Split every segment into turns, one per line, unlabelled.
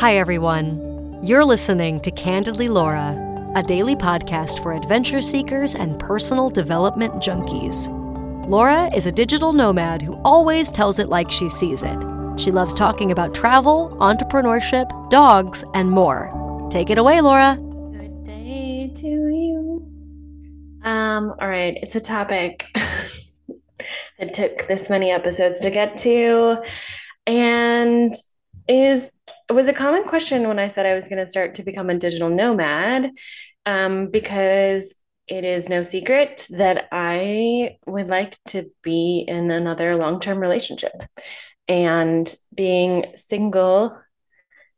Hi, everyone. You're listening to Candidly Laura, a daily podcast for adventure seekers and personal development junkies. Laura is a digital nomad who always tells it like she sees it. She loves talking about travel, entrepreneurship, dogs, and more. Take it away, Laura.
Good day to you. Um, all right, it's a topic it took this many episodes to get to, and is it was a common question when I said I was going to start to become a digital nomad, um, because it is no secret that I would like to be in another long term relationship. And being single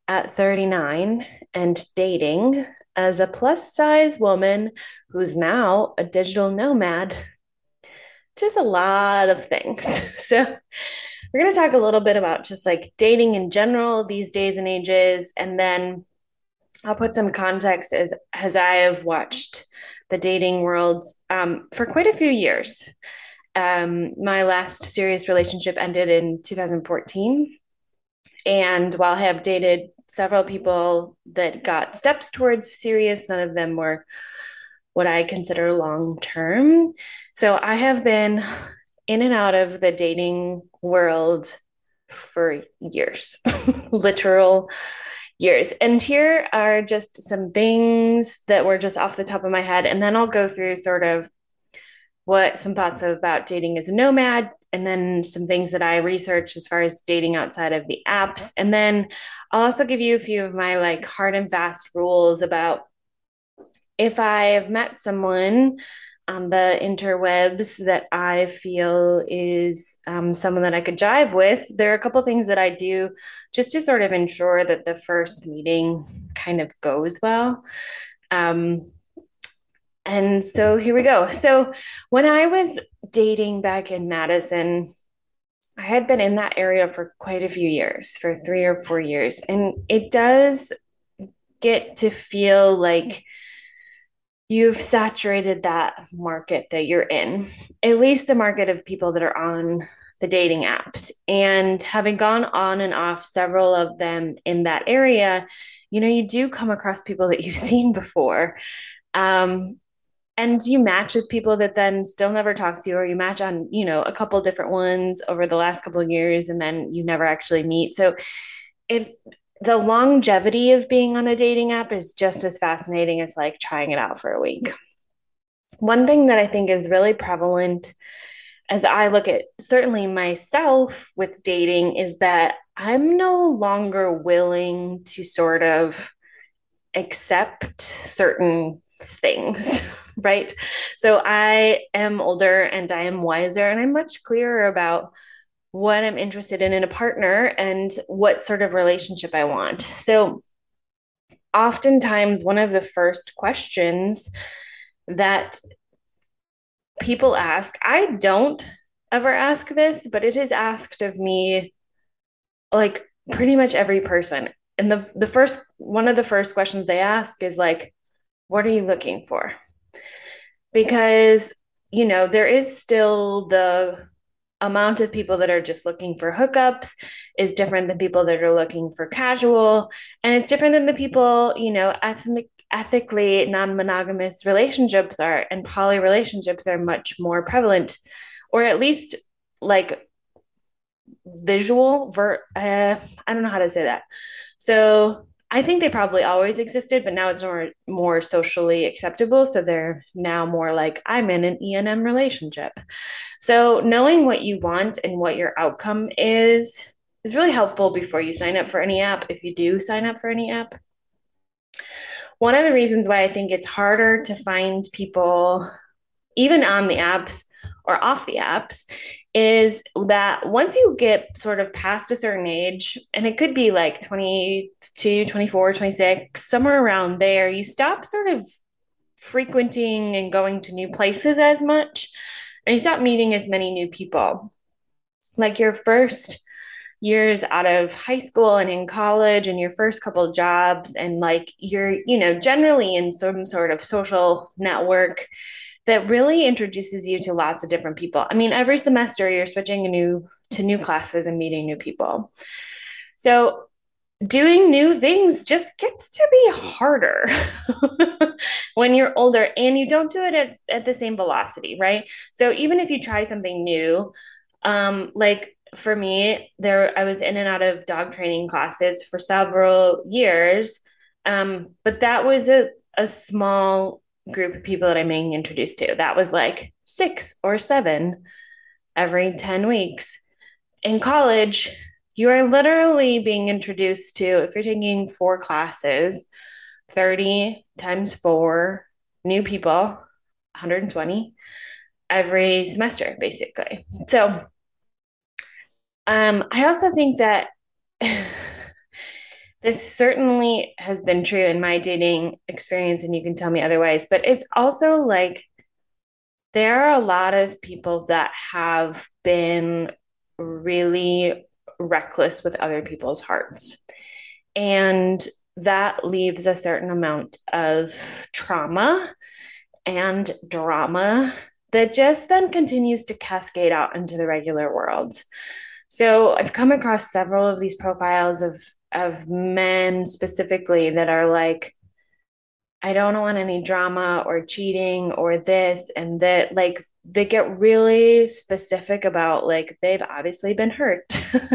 at 39 and dating as a plus size woman who's now a digital nomad, just a lot of things. So, we're going to talk a little bit about just like dating in general these days and ages. And then I'll put some context as, as I have watched the dating world um, for quite a few years. Um, my last serious relationship ended in 2014. And while I have dated several people that got steps towards serious, none of them were what I consider long term. So I have been in and out of the dating world for years, literal years. And here are just some things that were just off the top of my head. And then I'll go through sort of what some thoughts about dating as a nomad, and then some things that I researched as far as dating outside of the apps. And then I'll also give you a few of my like hard and fast rules about if I have met someone on the interwebs that I feel is um, someone that I could jive with, there are a couple things that I do just to sort of ensure that the first meeting kind of goes well. Um, and so here we go. So when I was dating back in Madison, I had been in that area for quite a few years, for three or four years. And it does get to feel like, you've saturated that market that you're in, at least the market of people that are on the dating apps. And having gone on and off several of them in that area, you know, you do come across people that you've seen before. Um, and you match with people that then still never talk to you, or you match on, you know, a couple different ones over the last couple of years, and then you never actually meet. So it the longevity of being on a dating app is just as fascinating as like trying it out for a week. One thing that I think is really prevalent as I look at certainly myself with dating is that I'm no longer willing to sort of accept certain things, right? So I am older and I am wiser and I'm much clearer about what I'm interested in in a partner and what sort of relationship I want. So, oftentimes, one of the first questions that people ask, I don't ever ask this, but it is asked of me like pretty much every person. And the, the first one of the first questions they ask is like, what are you looking for? Because, you know, there is still the amount of people that are just looking for hookups is different than people that are looking for casual. And it's different than the people you know ethnic ethically non-monogamous relationships are and poly relationships are much more prevalent or at least like visual ver uh, i don't know how to say that. So I think they probably always existed, but now it's more more socially acceptable. So they're now more like I'm in an ENM relationship. So knowing what you want and what your outcome is is really helpful before you sign up for any app. If you do sign up for any app, one of the reasons why I think it's harder to find people, even on the apps or off the apps, is that once you get sort of past a certain age, and it could be like 22, 24, 26, somewhere around there, you stop sort of frequenting and going to new places as much, and you stop meeting as many new people. Like your first years out of high school and in college and your first couple jobs and like you're you know generally in some sort of social network that really introduces you to lots of different people. I mean, every semester you're switching new to new classes and meeting new people. So doing new things just gets to be harder when you're older and you don't do it at, at the same velocity, right? So even if you try something new, um, like for me, there I was in and out of dog training classes for several years. Um, but that was a, a small group of people that I'm being introduced to. That was like six or seven every 10 weeks. In college, you are literally being introduced to, if you're taking four classes, 30 times four new people, 120 every semester, basically. So, um, I also think that this certainly has been true in my dating experience, and you can tell me otherwise, but it's also like there are a lot of people that have been really reckless with other people's hearts. And that leaves a certain amount of trauma and drama that just then continues to cascade out into the regular world. So I've come across several of these profiles of of men specifically that are like I don't want any drama or cheating or this and that. Like they get really specific about like they've obviously been hurt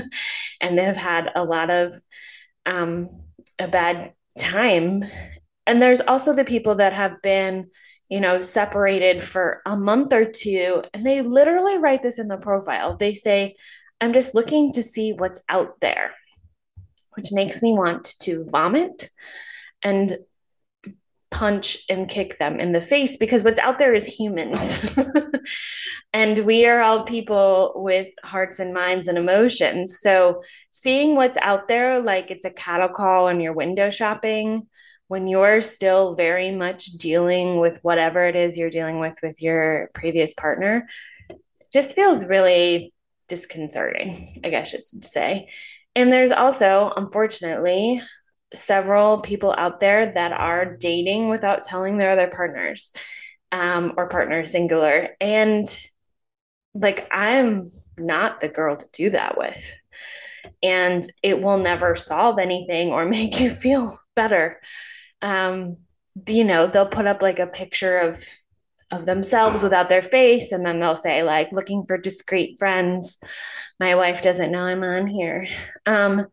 and they've had a lot of um, a bad time. And there's also the people that have been, you know, separated for a month or two, and they literally write this in the profile. They say, I'm just looking to see what's out there, which makes me want to vomit and punch and kick them in the face because what's out there is humans. and we are all people with hearts and minds and emotions. So seeing what's out there, like it's a cattle call and you're window shopping, when you're still very much dealing with whatever it is you're dealing with with your previous partner, just feels really disconcerting, I guess I should say. And there's also, unfortunately, several people out there that are dating without telling their other partners um, or partner singular. And like, I'm not the girl to do that with. And it will never solve anything or make you feel better. Um, you know, they'll put up like a picture of of themselves without their face and then they'll say like looking for discreet friends my wife doesn't know i'm on here um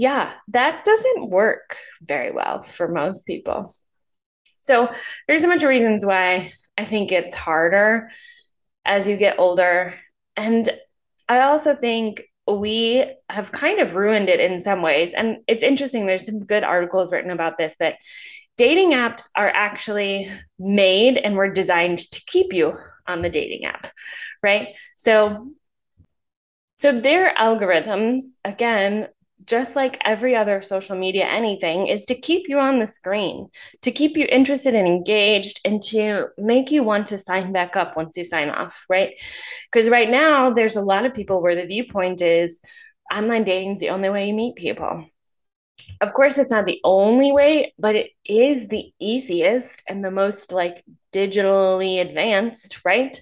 yeah, that doesn't work very well for most people. So there's a bunch of reasons why I think it's harder as you get older. And I also think we have kind of ruined it in some ways. And it's interesting, there's some good articles written about this that dating apps are actually made and were designed to keep you on the dating app, right? So so their algorithms again just like every other social media anything is to keep you on the screen to keep you interested and engaged and to make you want to sign back up once you sign off right because right now there's a lot of people where the viewpoint is online dating is the only way you meet people of course it's not the only way but it is the easiest and the most like digitally advanced right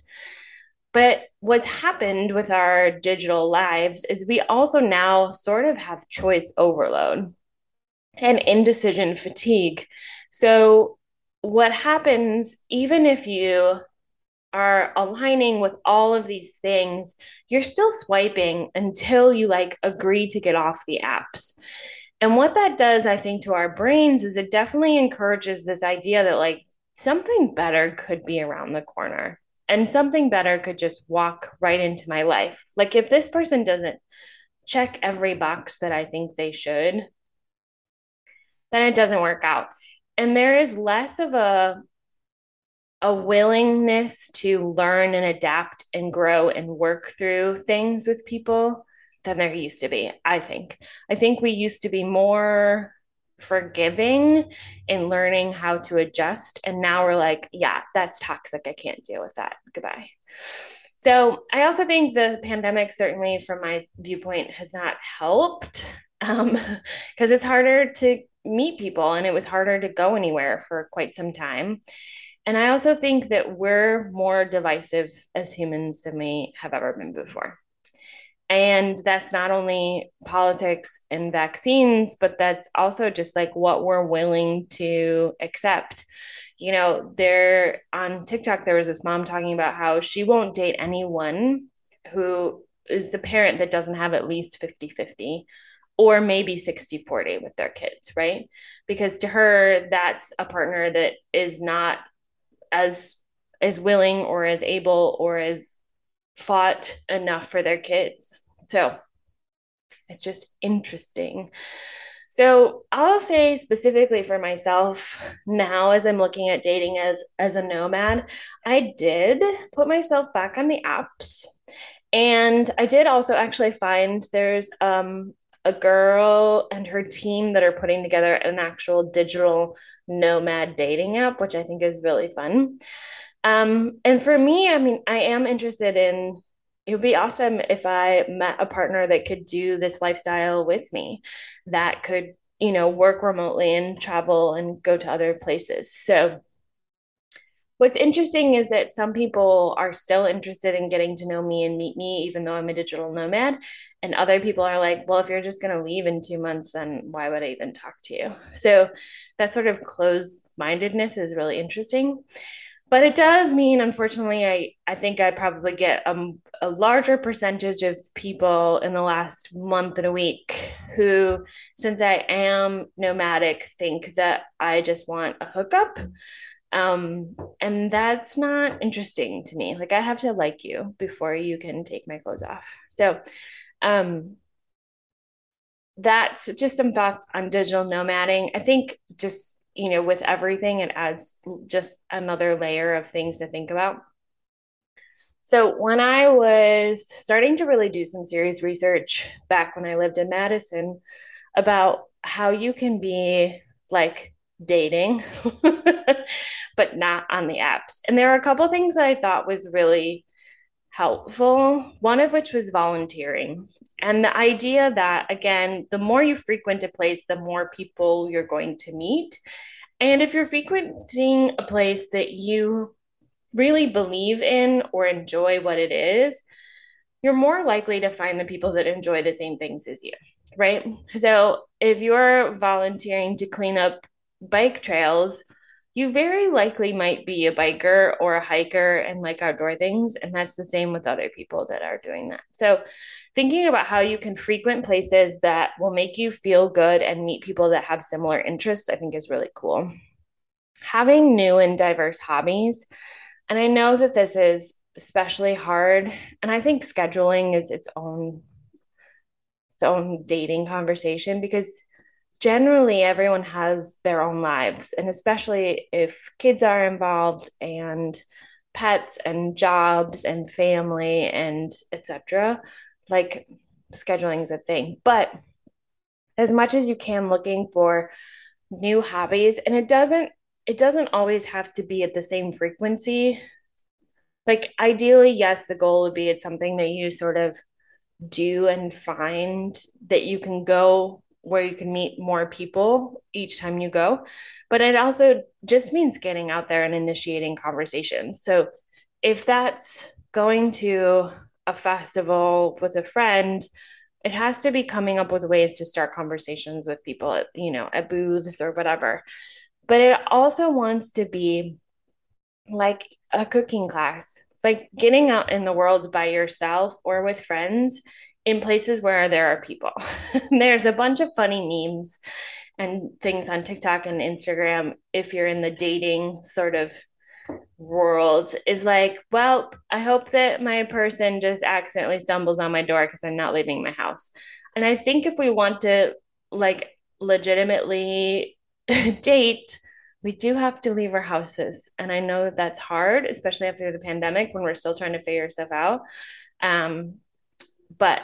but what's happened with our digital lives is we also now sort of have choice overload and indecision fatigue. So, what happens, even if you are aligning with all of these things, you're still swiping until you like agree to get off the apps. And what that does, I think, to our brains is it definitely encourages this idea that like something better could be around the corner and something better could just walk right into my life. Like if this person doesn't check every box that I think they should, then it doesn't work out. And there is less of a a willingness to learn and adapt and grow and work through things with people than there used to be, I think. I think we used to be more forgiving and learning how to adjust. And now we're like, yeah, that's toxic. I can't deal with that. Goodbye. So I also think the pandemic, certainly from my viewpoint, has not helped because um, it's harder to meet people and it was harder to go anywhere for quite some time. And I also think that we're more divisive as humans than we have ever been before. And that's not only politics and vaccines, but that's also just like what we're willing to accept. You know, there on TikTok, there was this mom talking about how she won't date anyone who is a parent that doesn't have at least 50 50 or maybe 60 40 with their kids, right? Because to her, that's a partner that is not as as willing or as able or as fought enough for their kids. So it's just interesting. So I'll say specifically for myself now as I'm looking at dating as as a nomad, I did put myself back on the apps. And I did also actually find there's um a girl and her team that are putting together an actual digital nomad dating app, which I think is really fun. Um, and for me, I mean, I am interested in it would be awesome if I met a partner that could do this lifestyle with me, that could, you know, work remotely and travel and go to other places. So, what's interesting is that some people are still interested in getting to know me and meet me, even though I'm a digital nomad. And other people are like, well, if you're just going to leave in two months, then why would I even talk to you? So, that sort of closed mindedness is really interesting but it does mean unfortunately i i think i probably get a, a larger percentage of people in the last month and a week who since i am nomadic think that i just want a hookup. Um and that's not interesting to me. Like i have to like you before you can take my clothes off. So um that's just some thoughts on digital nomading. I think just you know, with everything, it adds just another layer of things to think about. So, when I was starting to really do some serious research back when I lived in Madison about how you can be like dating, but not on the apps. And there are a couple things that I thought was really helpful, one of which was volunteering. And the idea that, again, the more you frequent a place, the more people you're going to meet. And if you're frequenting a place that you really believe in or enjoy what it is, you're more likely to find the people that enjoy the same things as you, right? So if you're volunteering to clean up bike trails, you very likely might be a biker or a hiker and like outdoor things. And that's the same with other people that are doing that. So, thinking about how you can frequent places that will make you feel good and meet people that have similar interests, I think is really cool. Having new and diverse hobbies. And I know that this is especially hard. And I think scheduling is its own its own dating conversation because generally everyone has their own lives and especially if kids are involved and pets and jobs and family and etc like scheduling is a thing. But as much as you can looking for new hobbies and it doesn't it doesn't always have to be at the same frequency. Like ideally yes the goal would be it's something that you sort of do and find that you can go where you can meet more people each time you go. But it also just means getting out there and initiating conversations. So if that's going to a festival with a friend, it has to be coming up with ways to start conversations with people at, you know, at booths or whatever. But it also wants to be like a cooking class. It's like getting out in the world by yourself or with friends in places where there are people. There's a bunch of funny memes and things on TikTok and Instagram if you're in the dating sort of world is like, well, I hope that my person just accidentally stumbles on my door because I'm not leaving my house. And I think if we want to like legitimately date, we do have to leave our houses. And I know that that's hard, especially after the pandemic when we're still trying to figure stuff out. Um, but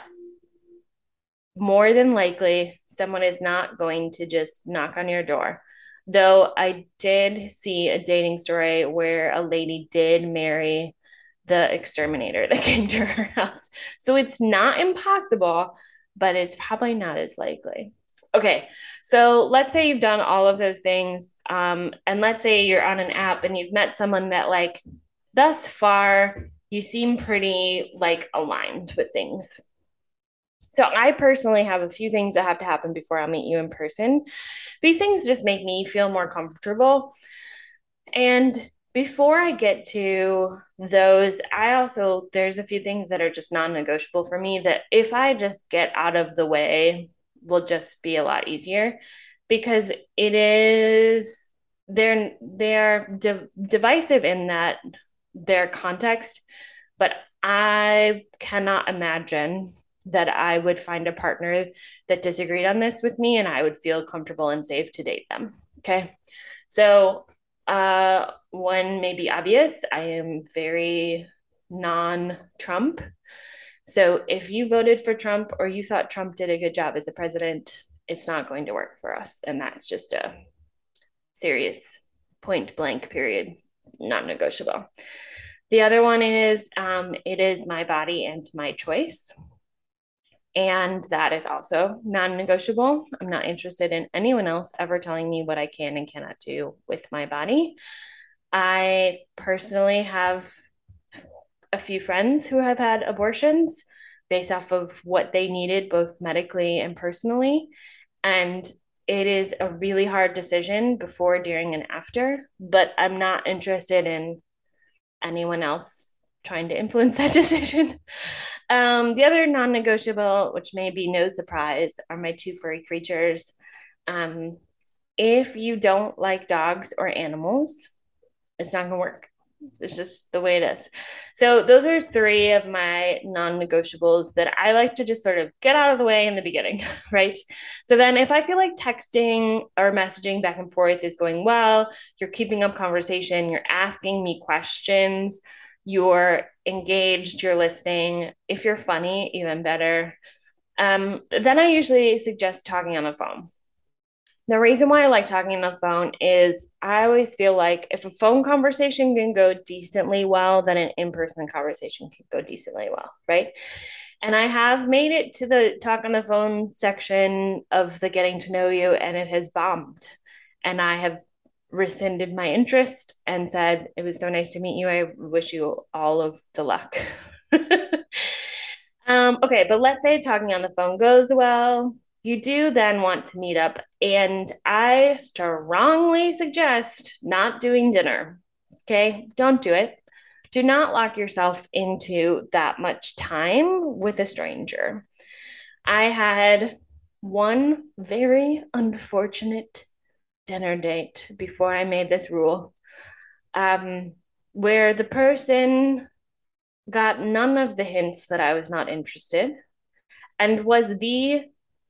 more than likely someone is not going to just knock on your door. Though I did see a dating story where a lady did marry the exterminator that came to her house. So it's not impossible, but it's probably not as likely. Okay, so let's say you've done all of those things, um, and let's say you're on an app and you've met someone that, like, thus far, you seem pretty like aligned with things So I personally have a few things that have to happen before I'll meet you in person. These things just make me feel more comfortable. And before I get to those, I also, there's a few things that are just non negotiable for me that if I just get out of the way, will just be a lot easier because it is, they're, they're de- divisive in that their context, but I cannot imagine that I would find a partner that disagreed on this with me and I would feel comfortable and safe to date them. Okay. So, uh, one may be obvious. I am very non Trump. So, if you voted for Trump or you thought Trump did a good job as a president, it's not going to work for us. And that's just a serious point blank period, non negotiable. The other one is um, it is my body and my choice. And that is also non negotiable. I'm not interested in anyone else ever telling me what I can and cannot do with my body. I personally have a few friends who have had abortions based off of what they needed, both medically and personally. And it is a really hard decision before, during, and after, but I'm not interested in anyone else trying to influence that decision. Um, the other non negotiable, which may be no surprise, are my two furry creatures. Um, if you don't like dogs or animals, it's not going to work. It's just the way it is. So, those are three of my non negotiables that I like to just sort of get out of the way in the beginning, right? So, then if I feel like texting or messaging back and forth is going well, you're keeping up conversation, you're asking me questions, you're engaged, you're listening. If you're funny, even better. Um, then I usually suggest talking on the phone. The reason why I like talking on the phone is I always feel like if a phone conversation can go decently well, then an in person conversation can go decently well, right? And I have made it to the talk on the phone section of the getting to know you, and it has bombed. And I have rescinded my interest and said, It was so nice to meet you. I wish you all of the luck. um, okay, but let's say talking on the phone goes well. You do then want to meet up, and I strongly suggest not doing dinner. Okay, don't do it. Do not lock yourself into that much time with a stranger. I had one very unfortunate dinner date before I made this rule, um, where the person got none of the hints that I was not interested and was the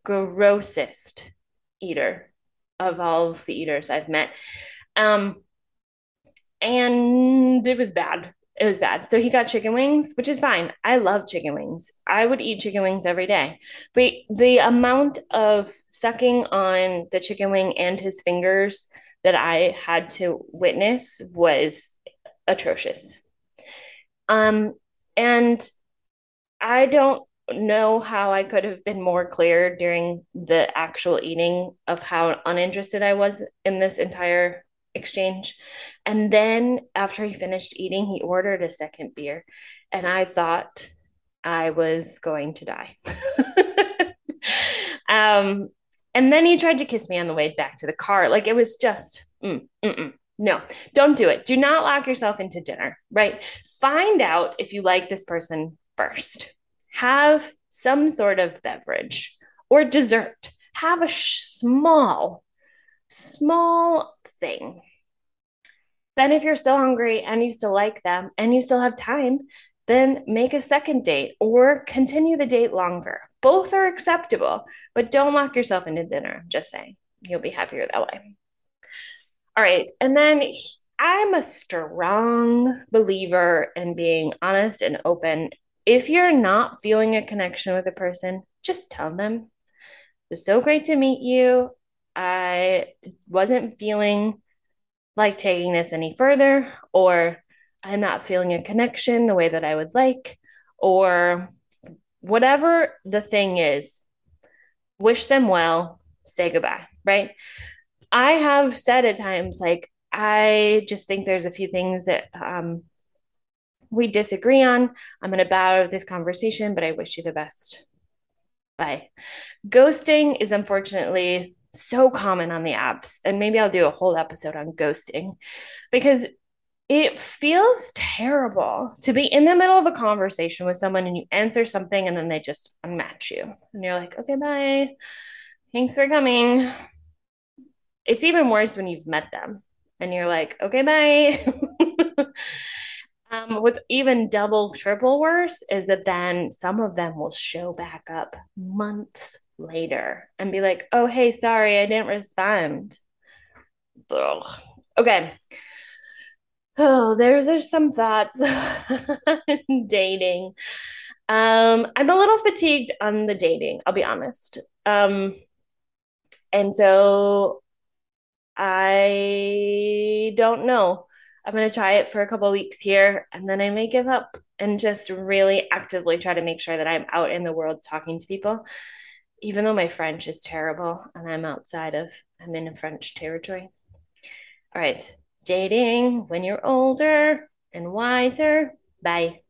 grossest eater of all of the eaters I've met. Um, and it was bad it was bad. So he got chicken wings, which is fine. I love chicken wings. I would eat chicken wings every day. But the amount of sucking on the chicken wing and his fingers that I had to witness was atrocious. Um, and I don't know how I could have been more clear during the actual eating of how uninterested I was in this entire exchange. And then after he finished eating, he ordered a second beer. And I thought I was going to die. um, and then he tried to kiss me on the way back to the car. Like it was just, mm, no, don't do it. Do not lock yourself into dinner, right? Find out if you like this person first. Have some sort of beverage or dessert. Have a small small thing. Then, if you're still hungry and you still like them and you still have time, then make a second date or continue the date longer. Both are acceptable, but don't lock yourself into dinner. Just saying, you'll be happier that way. All right. And then I'm a strong believer in being honest and open. If you're not feeling a connection with a person, just tell them. It was so great to meet you. I wasn't feeling like taking this any further, or I'm not feeling a connection the way that I would like, or whatever the thing is, wish them well, say goodbye, right? I have said at times, like, I just think there's a few things that um, we disagree on. I'm going to bow out of this conversation, but I wish you the best. Bye. Ghosting is unfortunately so common on the apps. And maybe I'll do a whole episode on ghosting because it feels terrible to be in the middle of a conversation with someone and you answer something and then they just unmatch you. And you're like, okay, bye. Thanks for coming. It's even worse when you've met them and you're like, okay, bye. um, what's even double, triple worse is that then some of them will show back up months later and be like, oh, hey, sorry, I didn't respond. Ugh. Okay. Oh, there's just some thoughts on dating. Um, I'm a little fatigued on the dating, I'll be honest. Um, and so I don't know. I'm going to try it for a couple weeks here and then I may give up and just really actively try to make sure that I'm out in the world talking to people, even though my French is terrible and I'm outside of, I'm in a French territory. All right, dating when you're older and wiser. Bye.